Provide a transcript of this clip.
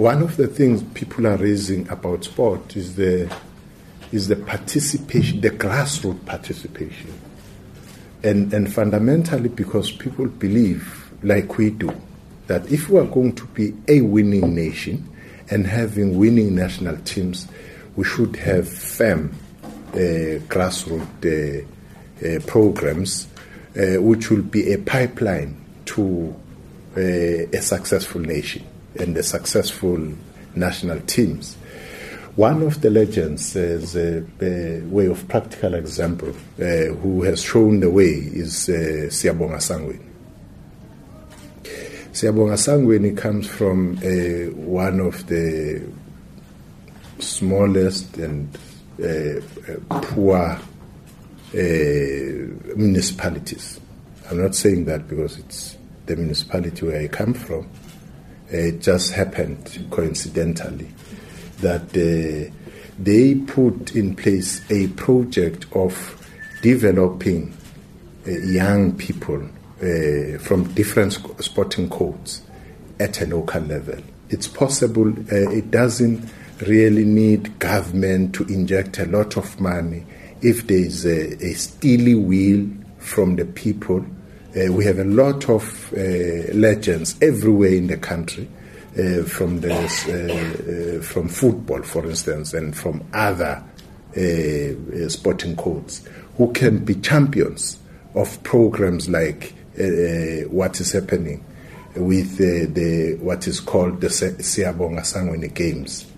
one of the things people are raising about sport is the is the participation, the grassroots participation, and and fundamentally because people believe, like we do, that if we are going to be a winning nation and having winning national teams, we should have firm uh, grassroots uh, uh, programs, uh, which will be a pipeline to uh, a successful nation and the successful national teams. One of the legends, as a, a way of practical example, uh, who has shown the way is uh, Siyabonga Sangweni. Siyabonga Sangweni comes from uh, one of the smallest and uh, poor uh, municipalities. I'm not saying that because it's the municipality where I come from. It just happened coincidentally that uh, they put in place a project of developing uh, young people uh, from different sporting codes at a local level. It's possible, uh, it doesn't really need government to inject a lot of money if there is a, a steely will from the people. Uh, we have a lot of uh, legends everywhere in the country. Uh, from uh, uh, from football, for instance, and from other uh, sporting codes, who can be champions of programs like what is happening with the what is called the Siyabonga Sangweni Games